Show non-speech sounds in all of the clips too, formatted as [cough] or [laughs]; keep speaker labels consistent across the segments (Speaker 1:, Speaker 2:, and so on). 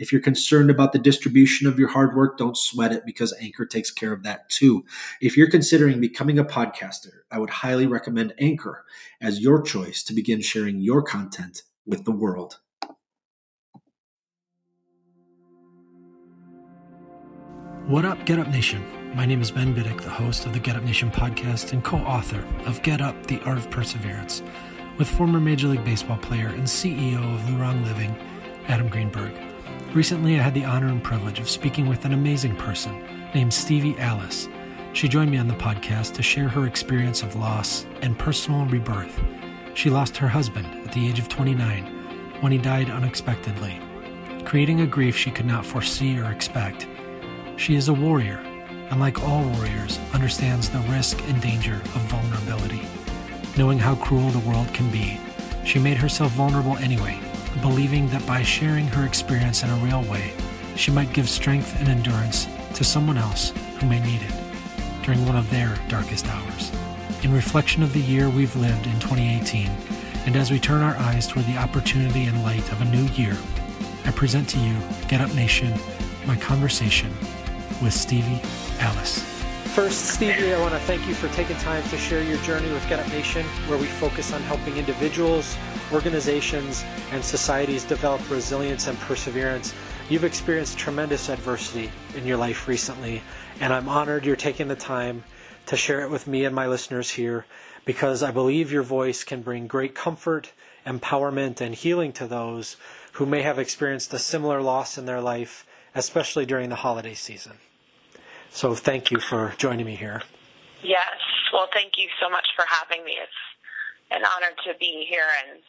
Speaker 1: if you're concerned about the distribution of your hard work, don't sweat it because Anchor takes care of that too. If you're considering becoming a podcaster, I would highly recommend Anchor as your choice to begin sharing your content with the world. What up, Get Up Nation? My name is Ben Biddick, the host of the Get Up Nation podcast and co author of Get Up The Art of Perseverance, with former Major League Baseball player and CEO of Lurong Living, Adam Greenberg. Recently, I had the honor and privilege of speaking with an amazing person named Stevie Allis. She joined me on the podcast to share her experience of loss and personal rebirth. She lost her husband at the age of 29 when he died unexpectedly, creating a grief she could not foresee or expect. She is a warrior, and like all warriors, understands the risk and danger of vulnerability. Knowing how cruel the world can be, she made herself vulnerable anyway believing that by sharing her experience in a real way, she might give strength and endurance to someone else who may need it during one of their darkest hours. In reflection of the year we've lived in 2018, and as we turn our eyes toward the opportunity and light of a new year, I present to you, Get Up Nation, my conversation with Stevie Allis. First, Stevie, I want to thank you for taking time to share your journey with Get Up Nation, where we focus on helping individuals, organizations, and societies develop resilience and perseverance. You've experienced tremendous adversity in your life recently, and I'm honored you're taking the time to share it with me and my listeners here because I believe your voice can bring great comfort, empowerment, and healing to those who may have experienced a similar loss in their life, especially during the holiday season. So thank you for joining me here.
Speaker 2: Yes. Well, thank you so much for having me. It's an honor to be here and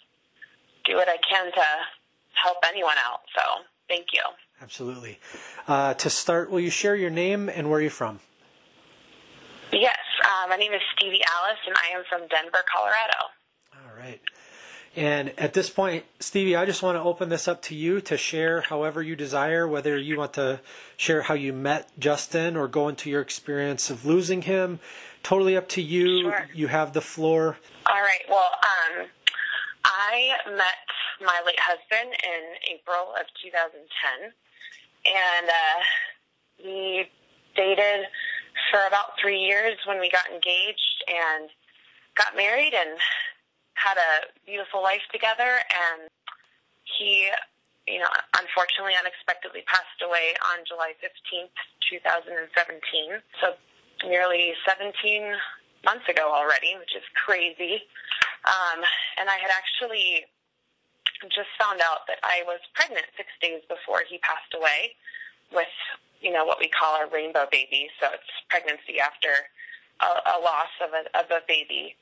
Speaker 2: do what I can to help anyone out. So thank you.
Speaker 1: Absolutely. Uh, to start, will you share your name and where you're from?
Speaker 2: Yes, uh, my name is Stevie Allis, and I am from Denver, Colorado.
Speaker 1: All right. And at this point, Stevie, I just want to open this up to you to share however you desire, whether you want to share how you met Justin or go into your experience of losing him. Totally up to you.
Speaker 2: Sure.
Speaker 1: You have the floor.
Speaker 2: All right. Well, um, I met my late husband in April of 2010, and uh, we dated for about three years when we got engaged and got married and had a beautiful life together. And he, you know, unfortunately, unexpectedly passed away on July 15th, 2017. So nearly 17 months ago already, which is crazy. Um, and I had actually just found out that I was pregnant six days before he passed away with, you know, what we call a rainbow baby. So it's pregnancy after a, a loss of a, of a baby.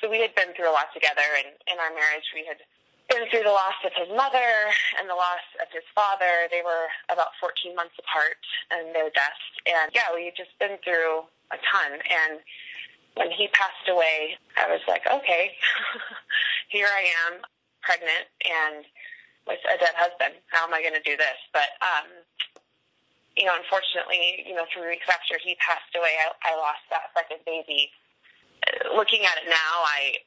Speaker 2: So we had been through a lot together, and in our marriage, we had been through the loss of his mother and the loss of his father. They were about 14 months apart in their deaths. And yeah, we had just been through a ton. And when he passed away, I was like, okay, [laughs] here I am, pregnant and with a dead husband. How am I going to do this? But, um, you know, unfortunately, you know, three weeks after he passed away, I, I lost that second baby. Looking at it now, I,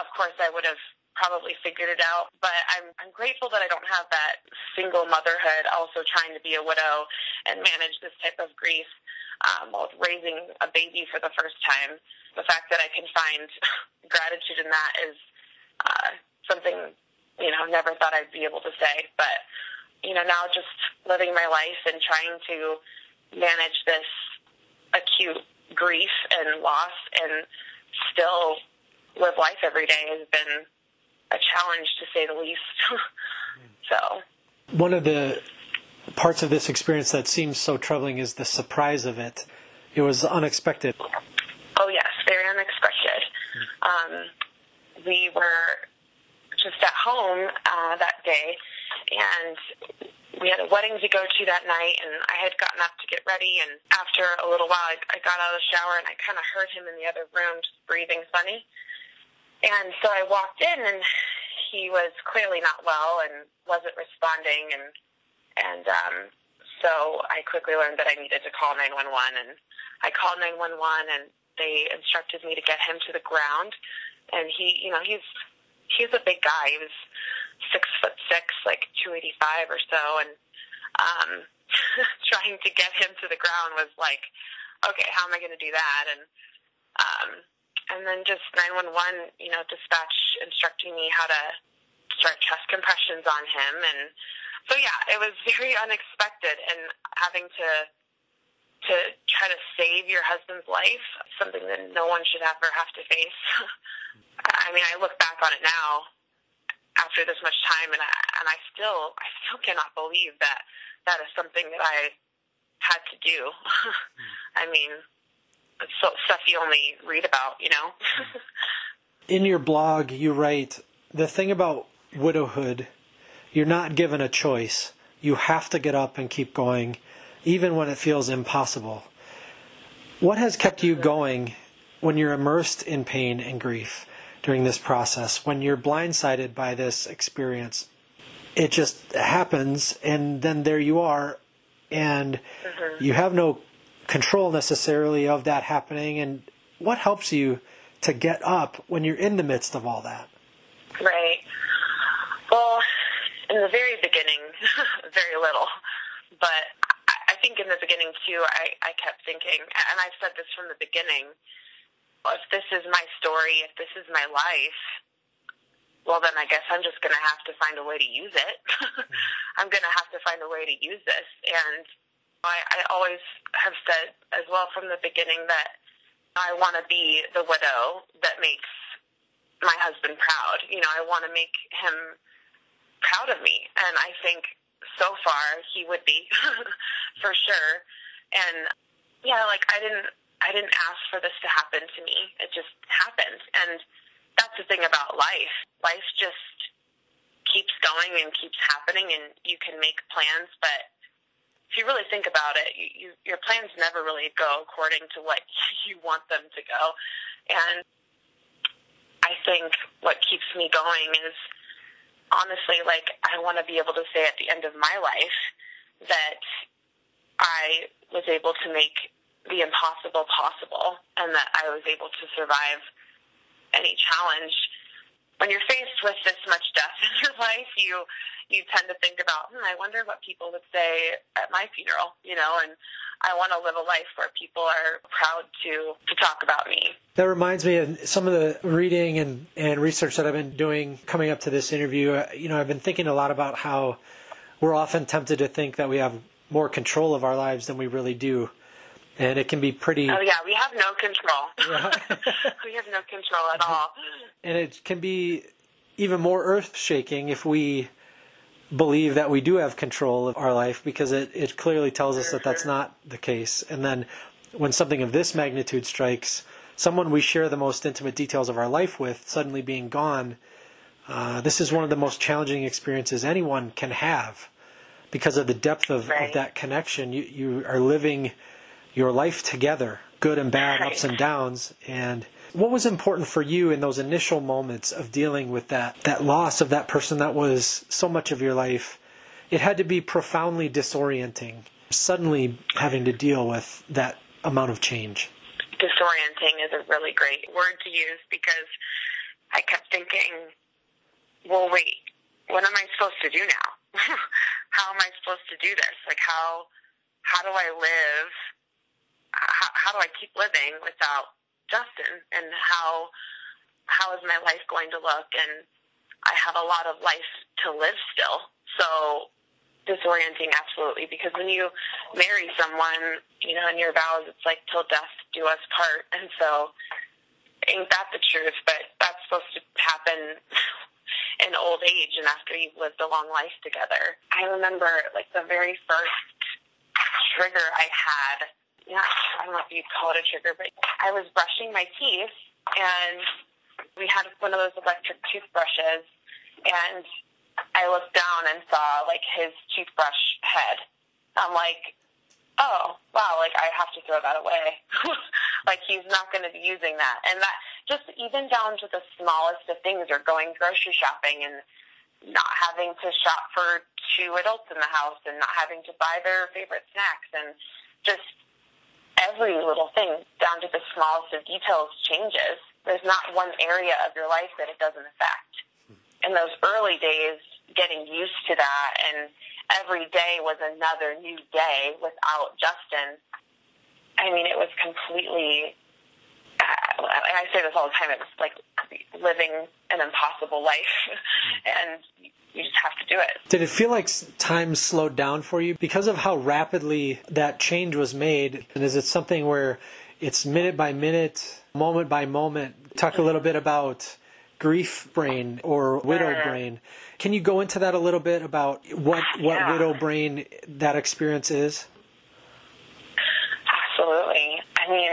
Speaker 2: of course, I would have probably figured it out. But I'm I'm grateful that I don't have that single motherhood, also trying to be a widow and manage this type of grief um, while raising a baby for the first time. The fact that I can find [laughs] gratitude in that is uh, something you know I never thought I'd be able to say. But you know now just living my life and trying to manage this acute grief and loss and still live life every day has been a challenge to say the least. [laughs] so
Speaker 1: one of the parts of this experience that seems so troubling is the surprise of it. It was unexpected.
Speaker 2: Oh yes, very unexpected. Um, we were just at home uh, that day, and we had a wedding to go to that night, and I had gotten up to get ready. And after a little while, I, I got out of the shower, and I kind of heard him in the other room just breathing funny. And so I walked in, and he was clearly not well and wasn't responding. And and um, so I quickly learned that I needed to call 911, and I called 911, and they instructed me to get him to the ground. And he, you know, he's he's a big guy. He was six foot six, like two eighty five or so, and um, [laughs] trying to get him to the ground was like, okay, how am I going to do that? And um, and then just nine one one, you know, dispatch instructing me how to start chest compressions on him, and so yeah, it was [laughs] very unexpected, and having to to try to save your husband's life, something that no one should ever have to face. [laughs] I mean, I look back on it now after this much time, and I, and I still I still cannot believe that that is something that I had to do. [laughs] I mean, it's so, stuff you only read about, you know. [laughs]
Speaker 1: In your blog, you write the thing about widowhood. You're not given a choice. You have to get up and keep going, even when it feels impossible. What has kept you mm-hmm. going when you're immersed in pain and grief? During this process when you're blindsided by this experience. It just happens, and then there you are, and mm-hmm. you have no control necessarily of that happening. And what helps you to get up when you're in the midst of all that?
Speaker 2: Right. Well, in the very beginning, [laughs] very little. But I think in the beginning, too, I, I kept thinking, and I've said this from the beginning if this is my story, if this is my life, well, then I guess I'm just going to have to find a way to use it. [laughs] I'm going to have to find a way to use this. And I, I always have said as well from the beginning that I want to be the widow that makes my husband proud. You know, I want to make him proud of me. And I think so far he would be [laughs] for sure. And yeah, like I didn't I didn't ask for this to happen to me. It just happened. And that's the thing about life. Life just keeps going and keeps happening and you can make plans, but if you really think about it, you, you, your plans never really go according to what [laughs] you want them to go. And I think what keeps me going is honestly like I want to be able to say at the end of my life that I was able to make the impossible possible and that I was able to survive any challenge. When you're faced with this much death [laughs] in your life, you you tend to think about, hmm, I wonder what people would say at my funeral, you know, and I want to live a life where people are proud to to talk about me.
Speaker 1: That reminds me of some of the reading and, and research that I've been doing coming up to this interview. Uh, you know, I've been thinking a lot about how we're often tempted to think that we have more control of our lives than we really do and it can be pretty.
Speaker 2: Oh yeah, we have no control. [laughs] we have no control at all.
Speaker 1: And it can be even more earth shaking if we believe that we do have control of our life because it, it clearly tells us that that's not the case. And then when something of this magnitude strikes, someone we share the most intimate details of our life with suddenly being gone, uh, this is one of the most challenging experiences anyone can have because of the depth of, right. of that connection. You, you are living your life together, good and bad, ups and downs. And what was important for you in those initial moments of dealing with that, that loss of that person that was so much of your life? It had to be profoundly disorienting, suddenly having to deal with that amount of change.
Speaker 2: Disorienting is a really great word to use because I kept thinking, well, wait, what am I supposed to do now? [laughs] how am I supposed to do this? Like, how, how do I live how, how do I keep living without Justin? And how how is my life going to look? And I have a lot of life to live still. So disorienting absolutely. Because when you marry someone, you know, in your vows it's like till death do us part. And so ain't that the truth, but that's supposed to happen [laughs] in old age and after you've lived a long life together. I remember like the very first trigger I had yeah, I don't know if you'd call it a trigger, but I was brushing my teeth and we had one of those electric toothbrushes and I looked down and saw like his toothbrush head. I'm like, oh, wow, like I have to throw that away. [laughs] like he's not going to be using that. And that just even down to the smallest of things or going grocery shopping and not having to shop for two adults in the house and not having to buy their favorite snacks and just every little thing down to the smallest of details changes. There's not one area of your life that it doesn't affect. In those early days, getting used to that and every day was another new day without Justin. I mean, it was completely. Uh, I say this all the time. It's like living an impossible life, [laughs] and you just have to do it.
Speaker 1: Did it feel like time slowed down for you because of how rapidly that change was made? And is it something where it's minute by minute, moment by moment? Talk a little bit about grief brain or widow mm. brain. Can you go into that a little bit about what what
Speaker 2: yeah.
Speaker 1: widow brain that experience is?
Speaker 2: Absolutely. I mean,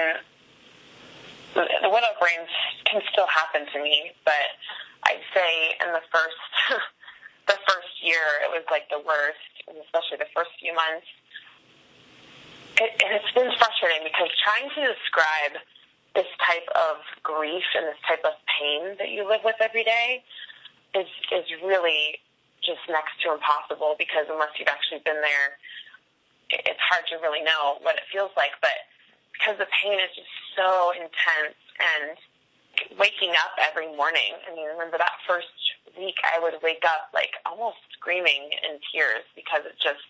Speaker 2: the, widow brains can still happen to me, but I'd say in the first [laughs] the first year it was like the worst, especially the first few months. It, it's been frustrating because trying to describe this type of grief and this type of pain that you live with every day is is really just next to impossible because unless you've actually been there, it's hard to really know what it feels like. But because the pain is just so intense and waking up every morning. I mean, remember that first week I would wake up like almost screaming in tears because it just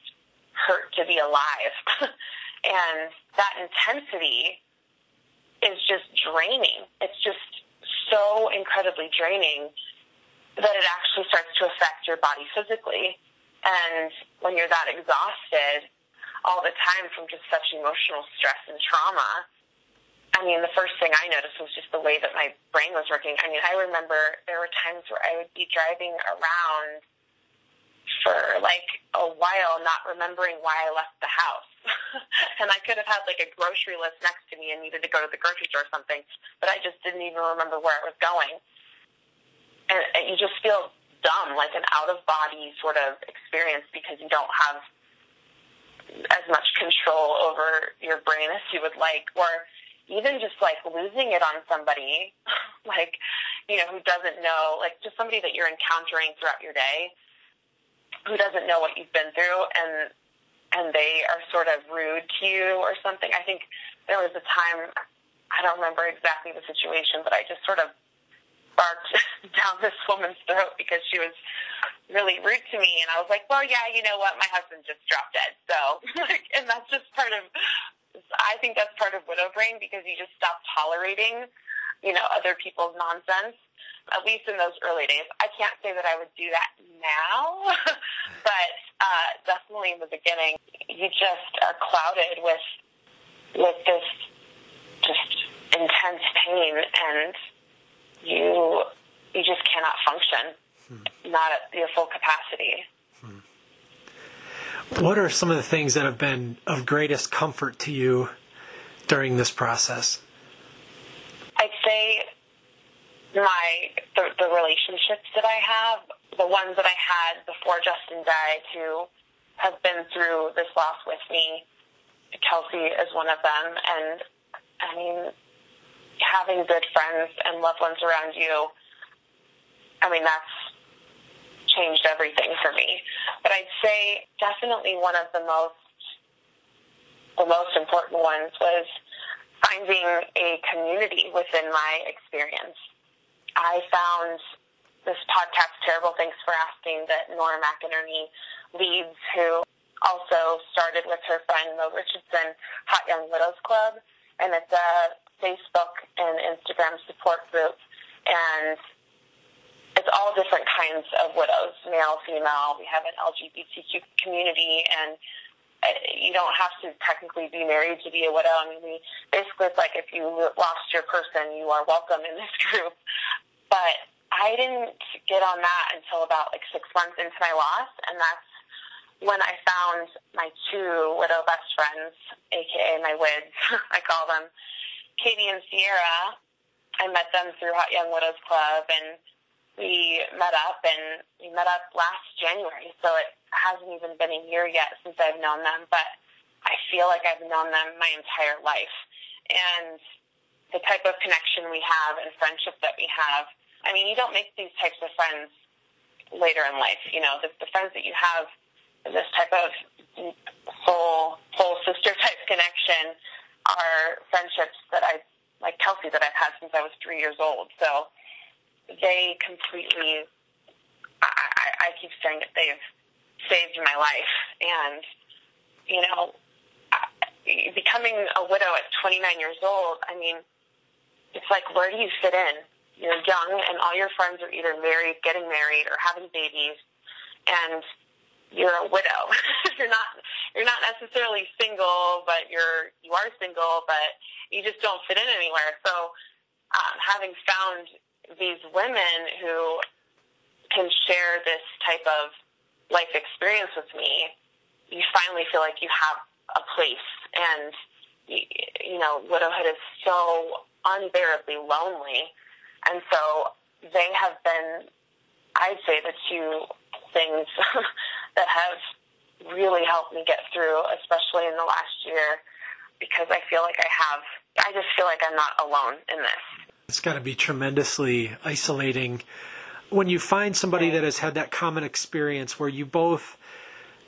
Speaker 2: hurt to be alive. [laughs] and that intensity is just draining. It's just so incredibly draining that it actually starts to affect your body physically. And when you're that exhausted all the time from just such emotional stress and trauma, I mean, the first thing I noticed was just the way that my brain was working. I mean, I remember there were times where I would be driving around for like a while not remembering why I left the house. [laughs] and I could have had like a grocery list next to me and needed to go to the grocery store or something, but I just didn't even remember where I was going. And, and you just feel dumb, like an out of body sort of experience because you don't have as much control over your brain as you would like, or even just like losing it on somebody, [laughs] like, you know, who doesn't know, like just somebody that you're encountering throughout your day who doesn't know what you've been through and and they are sort of rude to you or something. I think there was a time I don't remember exactly the situation, but I just sort of barked [laughs] down this woman's throat because she was really rude to me and I was like, Well yeah, you know what, my husband just dropped dead. So [laughs] and that's just part of I think that's part of widow brain because you just stop tolerating, you know, other people's nonsense at least in those early days. I can't say that I would do that now, [laughs] but uh, definitely in the beginning, you just are clouded with with this just intense pain, and you you just cannot function, hmm. not at your full capacity. Hmm.
Speaker 1: What are some of the things that have been of greatest comfort to you during this process?
Speaker 2: I'd say my the, the relationships that I have, the ones that I had before Justin died, who have been through this loss with me. Kelsey is one of them, and I mean, having good friends and loved ones around you. I mean, that's changed everything for me. But I'd say definitely one of the most the most important ones was finding a community within my experience I found this podcast, Terrible Thanks for Asking, that Nora McInerney leads, who also started with her friend Mo Richardson, Hot Young Widows Club. And it's a Facebook and Instagram support group. And it's all different kinds of widows, male, female. We have an LGBTQ community, and uh, you don't have to technically be married to be a widow. I mean, we basically it's like if you lost your person, you are welcome in this [laughs] group. But I didn't get on that until about like six months into my loss, and that's when I found my two widow best friends, aka my wids, [laughs] I call them, Katie and Sierra. I met them through Hot Young Widows Club, and we met up, and we met up last January, so it hasn't even been a year yet since I've known them, but I feel like I've known them my entire life. And the type of connection we have and friendship that we have, I mean, you don't make these types of friends later in life. You know, the, the friends that you have, this type of soul, soul sister [laughs] type connection are friendships that I, like Kelsey, that I've had since I was three years old. So they completely, I, I, I keep saying that they've saved my life. And, you know, becoming a widow at 29 years old, I mean, it's like, where do you fit in? You're young, and all your friends are either married, getting married, or having babies, and you're a widow. [laughs] you're not you're not necessarily single, but you're you are single, but you just don't fit in anywhere. So, um, having found these women who can share this type of life experience with me, you finally feel like you have a place. And, you know, widowhood is so unbearably lonely. And so they have been, I'd say, the two things [laughs] that have really helped me get through, especially in the last year, because I feel like I have, I just feel like I'm not alone in this.
Speaker 1: It's got to be tremendously isolating. When you find somebody that has had that common experience where you both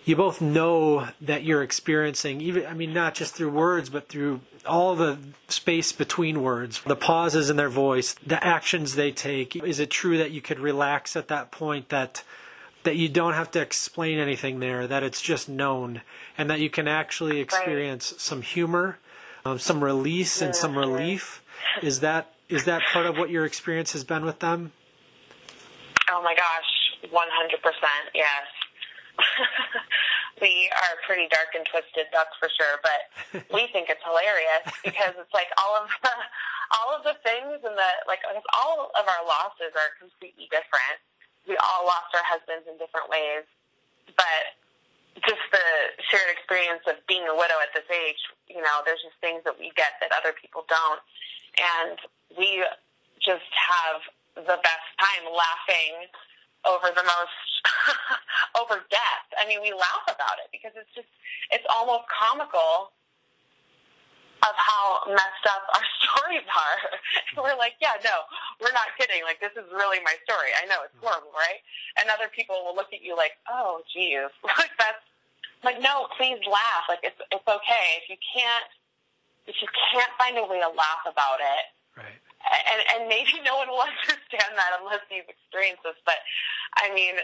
Speaker 1: you both know that you're experiencing even i mean not just through words but through all the space between words the pauses in their voice the actions they take is it true that you could relax at that point that that you don't have to explain anything there that it's just known and that you can actually experience right. some humor um, some release and some relief? Is that is that part of what your experience has been with them?
Speaker 2: Oh my gosh, 100%, yes. [laughs] we are pretty dark and twisted, that's for sure, but we [laughs] think it's hilarious because it's like all of the, all of the things and the, like, all of our losses are completely different. We all lost our husbands in different ways, but just the shared experience of being a widow at this age, you know, there's just things that we get that other people don't. And we just have the best time laughing over the most [laughs] over death. I mean, we laugh about it because it's just it's almost comical of how messed up our [laughs] stories are. we're like, yeah, no, we're not kidding. Like this is really my story. I know it's horrible, right? And other people will look at you like, oh, geez, [laughs] like that's like no, please laugh. Like it's it's okay if you can't if you can't find a way to laugh about it.
Speaker 1: Right
Speaker 2: and and maybe no one will [laughs] understand that unless you've experienced this. But I mean,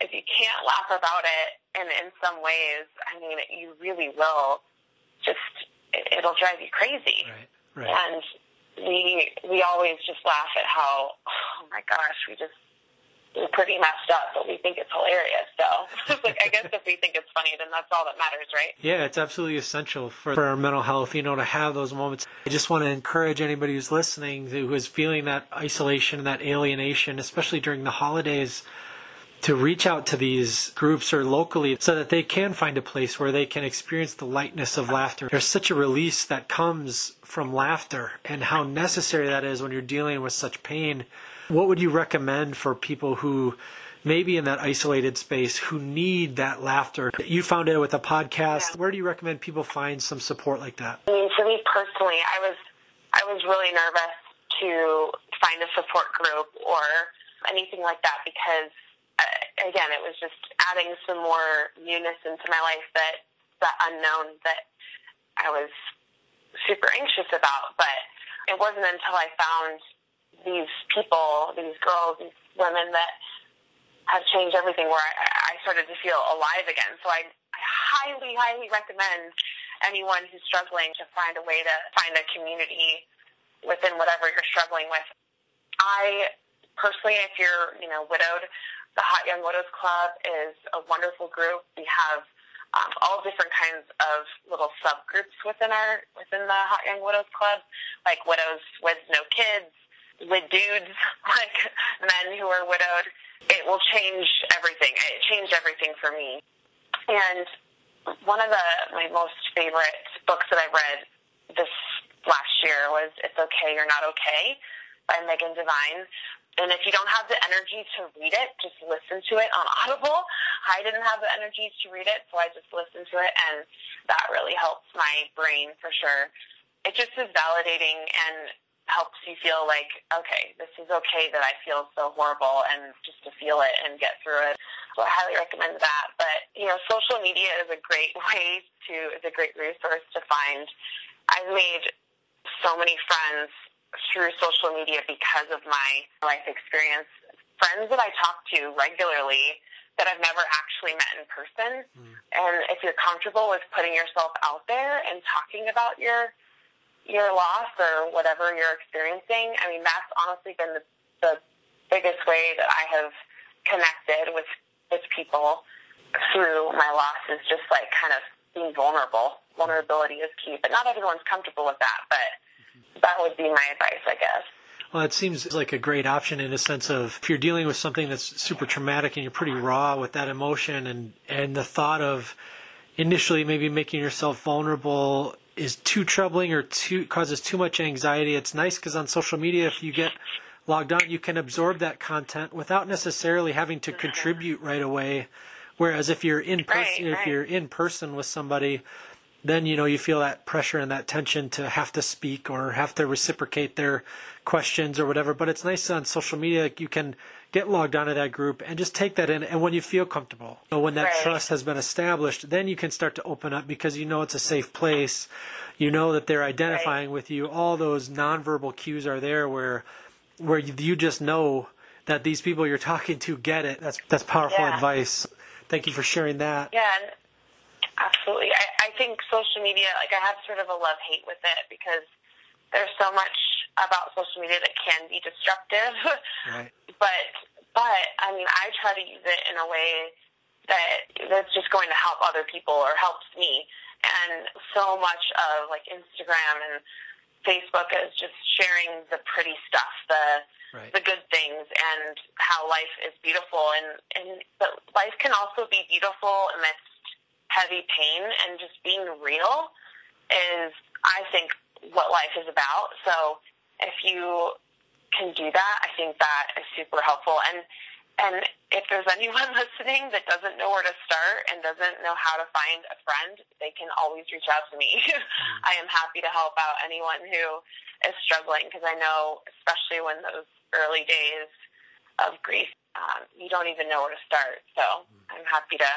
Speaker 2: if you can't laugh about it, and in some ways, I mean, you really will. Just it'll drive you crazy.
Speaker 1: Right. Right.
Speaker 2: And we we always just laugh at how oh my gosh we just pretty messed up, but we think it's hilarious. So, [laughs] like, I guess if we think it's funny, then that's all that matters, right?
Speaker 1: Yeah, it's absolutely essential for, for our mental health, you know, to have those moments. I just want to encourage anybody who's listening who is feeling that isolation and that alienation, especially during the holidays, to reach out to these groups or locally so that they can find a place where they can experience the lightness of laughter. There's such a release that comes from laughter and how necessary that is when you're dealing with such pain what would you recommend for people who maybe in that isolated space who need that laughter? You found it with a podcast. Yeah. Where do you recommend people find some support like that?
Speaker 2: I mean, for me personally, I was I was really nervous to find a support group or anything like that because uh, again, it was just adding some more newness into my life that that unknown that I was super anxious about. But it wasn't until I found these people, these girls, these women that have changed everything where I, I started to feel alive again. So I, I highly, highly recommend anyone who's struggling to find a way to find a community within whatever you're struggling with. I personally, if you're, you know, widowed, the Hot Young Widows Club is a wonderful group. We have um, all different kinds of little subgroups within our within the Hot Young Widows Club, like widows with no kids, with dudes, [laughs] like men who are widowed, it will change everything. It changed everything for me. And one of the my most favorite books that I read this last year was "It's Okay, You're Not Okay" by Megan Devine. And if you don't have the energy to read it, just listen to it on Audible. I didn't have the energy to read it, so I just listened to it, and that really helps my brain for sure. It just is validating and helps you feel like, okay, this is okay that I feel so horrible, and just to feel it and get through it. So I highly recommend that. But you know, social media is a great [laughs] way to is a great resource to find. I've made so many friends through social media because of my life experience. Friends that I talk to regularly that I've never actually met in person. Mm. And if you're comfortable with putting yourself out there and talking about your your loss or whatever you're experiencing, I mean that's honestly been the, the biggest way that I have connected with with people through my loss is just like kind of being vulnerable. Vulnerability is key, but not everyone's comfortable with that. But that would be my advice, I guess.
Speaker 1: Well, it seems like a great option in a sense of if you're dealing with something that's super traumatic and you're pretty raw with that emotion and, and the thought of initially maybe making yourself vulnerable is too troubling or too causes too much anxiety. It's nice because on social media, if you get logged on, you can absorb that content without necessarily having to mm-hmm. contribute right away. Whereas if you're in person, right, right. if you're in person with somebody, then you know you feel that pressure and that tension to have to speak or have to reciprocate their questions or whatever. But it's nice on social media you can get logged onto that group and just take that in. And when you feel comfortable when that right. trust has been established then you can start to open up because you know it's a safe place. You know that they're identifying right. with you. All those nonverbal cues are there where where you just know that these people you're talking to get it. That's that's powerful yeah. advice. Thank you for sharing that.
Speaker 2: Yeah Absolutely. I, I think social media, like I have sort of a love hate with it because there's so much about social media that can be destructive. [laughs] Right. but, but, I mean, I try to use it in a way that that's just going to help other people or helps me. And so much of like Instagram and Facebook is just sharing the pretty stuff, the right. the good things, and how life is beautiful. And and but life can also be beautiful amidst heavy pain and just being real is, I think, what life is about. So if you can do that, I think that is super helpful. And and if there's anyone [laughs] listening that doesn't know where to start and doesn't know how to find a friend, they can always reach out to me. Mm-hmm. [laughs] I am happy to help out anyone who is struggling because I know, especially when those early days of grief, um, you don't even know where to start. So mm-hmm. I'm happy to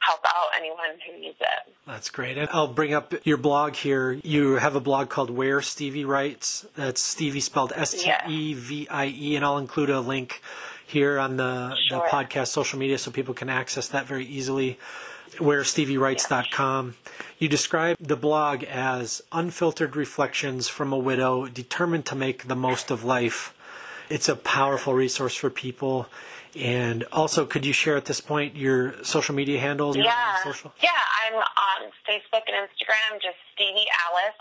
Speaker 2: help out anyone who needs it.
Speaker 1: That's great. And I'll bring up your blog here. You have a blog called Where Stevie Writes. That's Stevie spelled S T E V I E, and I'll include a link here on the, sure. the podcast social media so people can access that very easily. Where WhereStevieWrites.com. You describe the blog as unfiltered reflections from a widow determined to make the most of life. It's a powerful resource for people and also, could you share at this point your social media handles?
Speaker 2: Yeah, social? yeah, I'm on Facebook and Instagram, just Stevie Allis.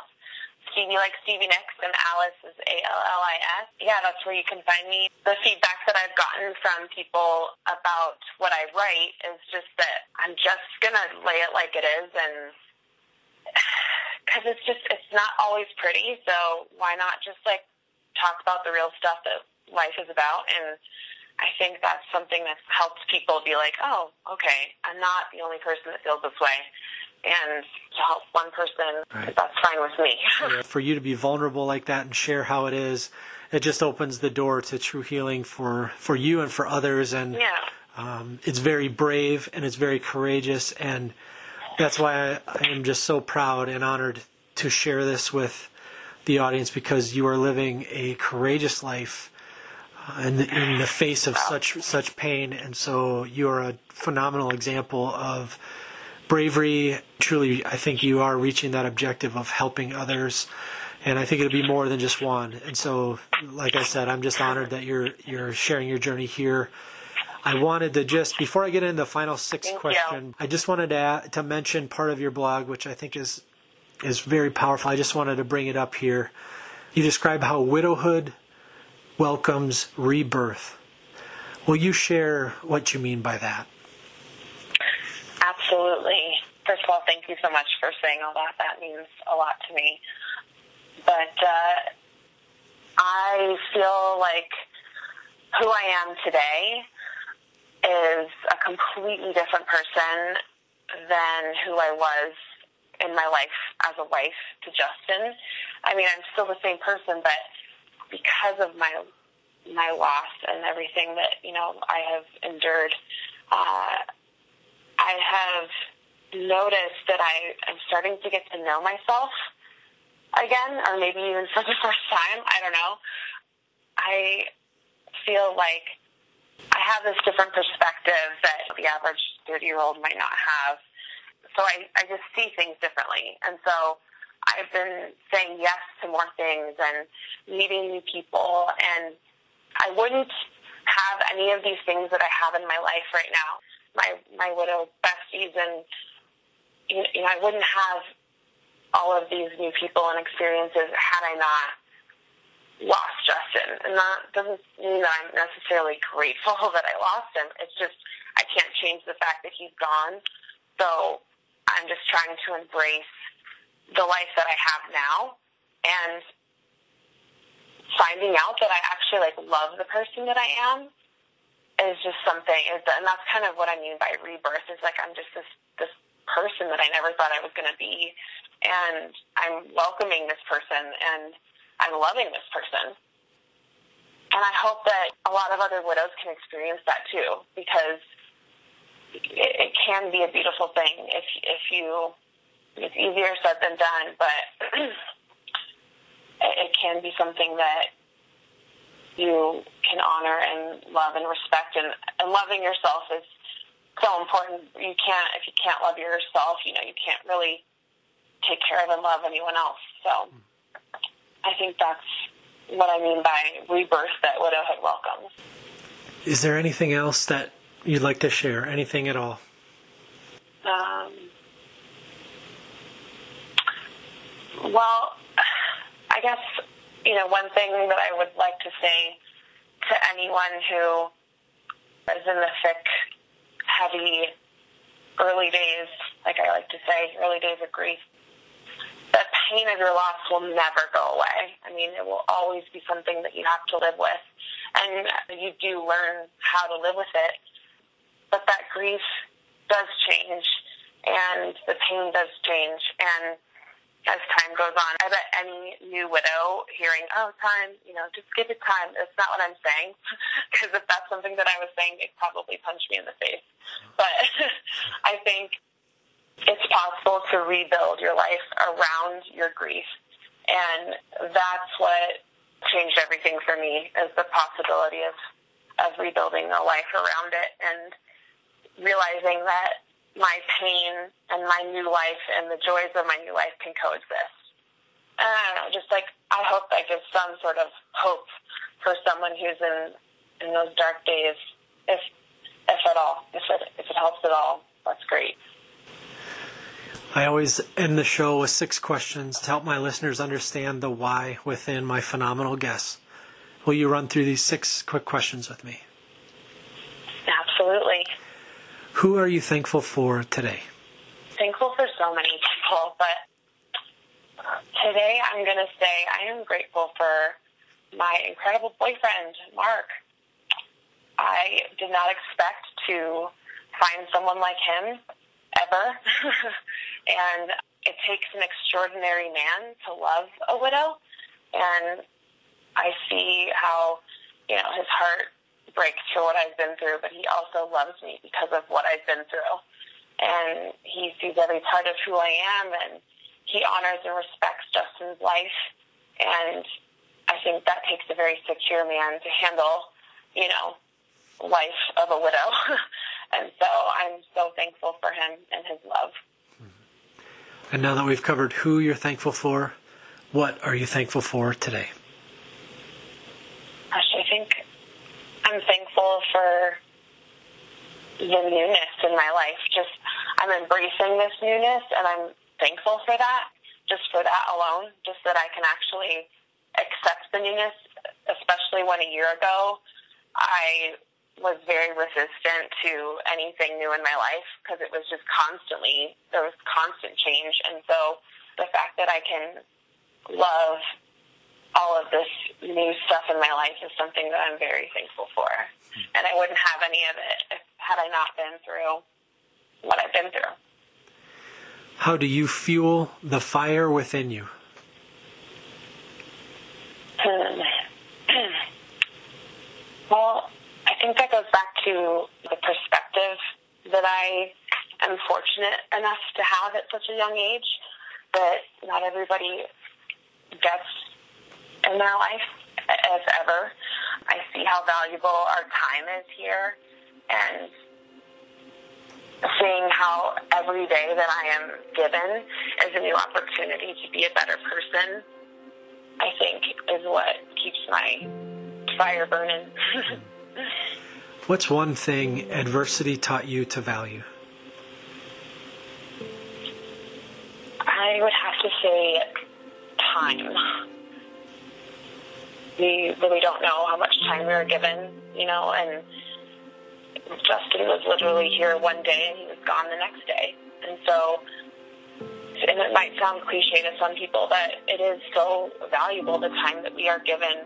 Speaker 2: Stevie like Stevie Nicks, and Allis is A L L I S. Yeah, that's where you can find me. The feedback that I've gotten from people about what I write is just that I'm just gonna lay it like it is, and [sighs] because it's just it's not always pretty. So why not just like talk about the real stuff that life is about and I think that's something that helps people be like, oh, okay, I'm not the only person that feels this way. And to help one person, right. that's fine with me. [laughs]
Speaker 1: for you to be vulnerable like that and share how it is, it just opens the door to true healing for, for you and for others. And
Speaker 2: yeah.
Speaker 1: um, it's very brave and it's very courageous. And that's why I, I am just so proud and honored to share this with the audience because you are living a courageous life in the, in the face of such such pain. And so you're a phenomenal example of bravery. Truly, I think you are reaching that objective of helping others. And I think it'll be more than just one. And so, like I said, I'm just honored that you're you're sharing your journey here. I wanted to just before I get into the final six
Speaker 2: Thank
Speaker 1: question,
Speaker 2: you.
Speaker 1: I just wanted to add, to mention part of your blog, which I think is is very powerful. I just wanted to bring it up here. You describe how widowhood welcomes rebirth. Will you share what you mean by that?
Speaker 2: Absolutely. First of all, thank you so much for saying all that. That means a lot to me. But uh, I feel like who I am today is a completely different person than who I was in my life as a wife to Justin. I mean, I'm still the same person, but because of my my loss and everything that you know I have endured, uh, I have noticed that I am starting to get to know myself again, or maybe even [laughs] for the first time. I don't know. I feel like I have this different perspective that the average 30 year old might not have so I, I just see things differently. And so I've been saying yes to more things and meeting new people. And I wouldn't have any of these things that I have in my life right now. My my widow besties and you know I wouldn't have all of these new people and experiences had I not lost Justin. And that doesn't mean that I'm necessarily grateful [laughs] that I lost him. It's just I can't change the fact that he's gone. So I'm just trying to embrace the life that I have now and finding out that I actually like love the person that I am is just something is and that's kind of what I mean by rebirth is like I'm just this this person that I never thought I was going to be and I'm welcoming this person and I'm loving this person. And I hope that a lot of other widows can experience that too because it, it can be a beautiful thing if if you it's easier said than done, but [clears throat] it can be something that you can honor and love and respect and, and loving yourself is so important. You can't if you can't love yourself, you know, you can't really take care of and love anyone else. So I think that's what I mean by rebirth that widowhood welcomes.
Speaker 1: Is there anything else that you'd like to share? Anything at all?
Speaker 2: Um, well, I guess, you know, one thing that I would like to say to anyone who is in the thick, heavy, early days, like I like to say, early days of grief, the pain of your loss will never go away. I mean, it will always be something that you have to live with. And you do learn how to live with it but that grief does change and the pain does change. And as time goes on, I bet any new widow hearing, oh, time, you know, just give it time. That's not what I'm saying. [laughs] Because if that's something that I was saying, they'd probably punch me in the face. But [laughs] I think it's possible to rebuild your life around your grief. And that's what changed everything for me is the possibility of, of rebuilding a life around it. And realizing that my pain and my new life and the joys of my new life can coexist. And I don't know, just like I hope that gives some sort of hope for someone who's in in those dark days, if if at all, if it if it helps at all, that's great.
Speaker 1: I always end the show with six questions to help my listeners understand the why within my phenomenal guests. Will you run through these six quick questions with me?
Speaker 2: Absolutely.
Speaker 1: Who are you thankful for today?
Speaker 2: Thankful for so many people, but today I'm going to say I am grateful for my incredible boyfriend, Mark. I did not expect to find someone like him ever. [laughs] and it takes an extraordinary man to love a widow. And I see how, you know, his heart breaks for what I've been through, but he also loves me because of what I've been through. And he sees every part of who I am, and he honors and respects Justin's life. And I think that takes a very secure man to handle, you know, life of a widow. [laughs] and so I'm so thankful for him and his love.
Speaker 1: And now that we've covered who you're thankful for, what are you thankful for today?
Speaker 2: I'm thankful for the newness in my life. Just I'm embracing this newness, and I'm thankful for that. Just for that alone, just that I can actually accept the newness. Especially when a year ago, I was very resistant to anything new in my life because it was just constantly there was constant change, and so the fact that I can love all of this new stuff in my life is something that I'm very thankful for. And I wouldn't have any of it if, had I not been through what I've been through.
Speaker 1: How do you fuel the fire within you?
Speaker 2: Hmm. [clears throat] well, I think that goes back to the perspective that I am fortunate enough to have at such a young age that not everybody gets in their life as ever. I see how valuable our time is here and seeing how every day that I am given is a new opportunity to be a better person, I think is what keeps my fire burning. [laughs]
Speaker 1: What's one thing adversity taught you to value?
Speaker 2: I would have to say time. We really don't know how much time we were given, you know, and Justin was literally here one day and he was gone the next day. And so, and it might sound cliche to some people, but it is so valuable the time that we are given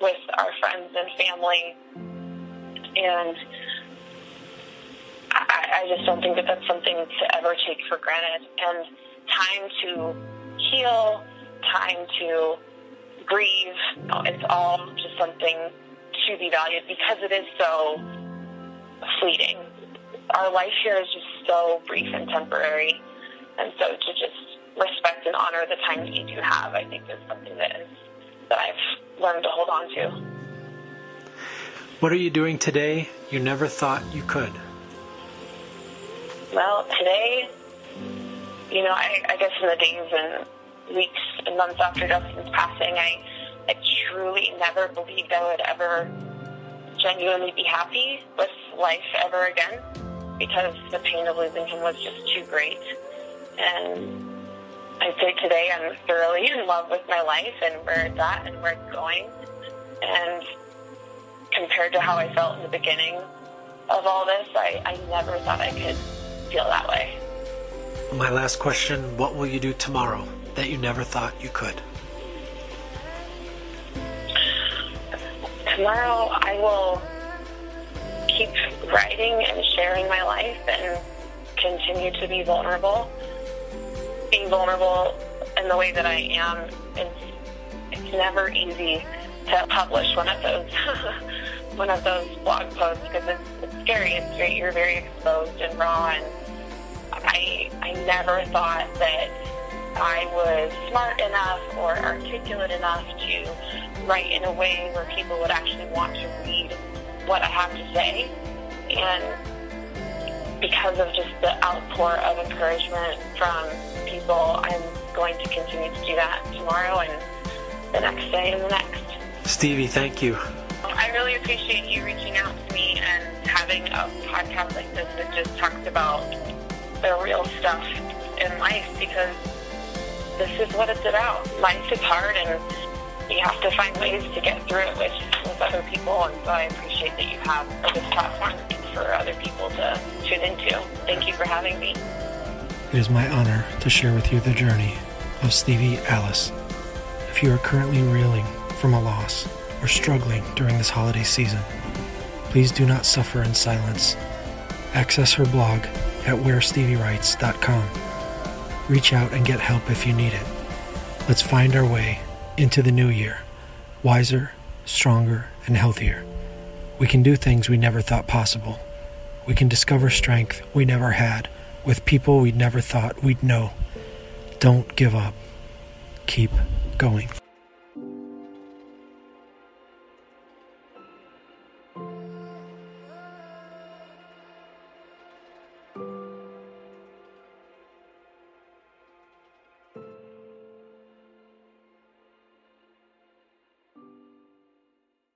Speaker 2: with our friends and family. And I, I just don't think that that's something to ever take for granted. And time to heal, time to grieve. Uh, it's all just something to be valued because it is so fleeting. Our life here is just so brief and temporary. And so to just respect and honor the time that you do have, I think is something that is that I've learned to hold on to.
Speaker 1: What are you doing today you never thought you could?
Speaker 2: Well, today you know, I, I guess in the days and weeks and months after Justin's passing, I, I truly never believed I would ever genuinely be happy with life ever again because the pain of losing him was just too great. And I'd say today I'm thoroughly in love with my life and where it's at and where it's going. And compared to how I felt in the beginning of all this, I, I never thought I could feel that way.
Speaker 1: My last question What will you do tomorrow that you never thought you could?
Speaker 2: Tomorrow, I will keep writing and sharing my life and continue to be vulnerable. Being vulnerable in the way that I am, it's, it's never easy to publish one of those [laughs] one of those blog posts because it's, it's scary. It's very, you're very exposed and raw and I, I never thought that I was smart enough or articulate enough to write in a way where people would actually want to read what I have to say. And because of just the outpour of encouragement from people, I'm going to continue to do that tomorrow and the next day and the next.
Speaker 1: Stevie, thank you.
Speaker 2: I really appreciate you reaching out to me and having a podcast like this that just talks about the real stuff in life because this is what it's about. Life is hard and you have to find ways to get through it with, with other people and so I appreciate that you have this platform for other people to tune into. Thank you for having me.
Speaker 1: It is my honor to share with you the journey of Stevie Allis. If you are currently reeling from a loss or struggling during this holiday season, please do not suffer in silence. Access her blog at wheresteviewrites.com. Reach out and get help if you need it. Let's find our way into the new year, wiser, stronger, and healthier. We can do things we never thought possible. We can discover strength we never had with people we never thought we'd know. Don't give up. Keep going.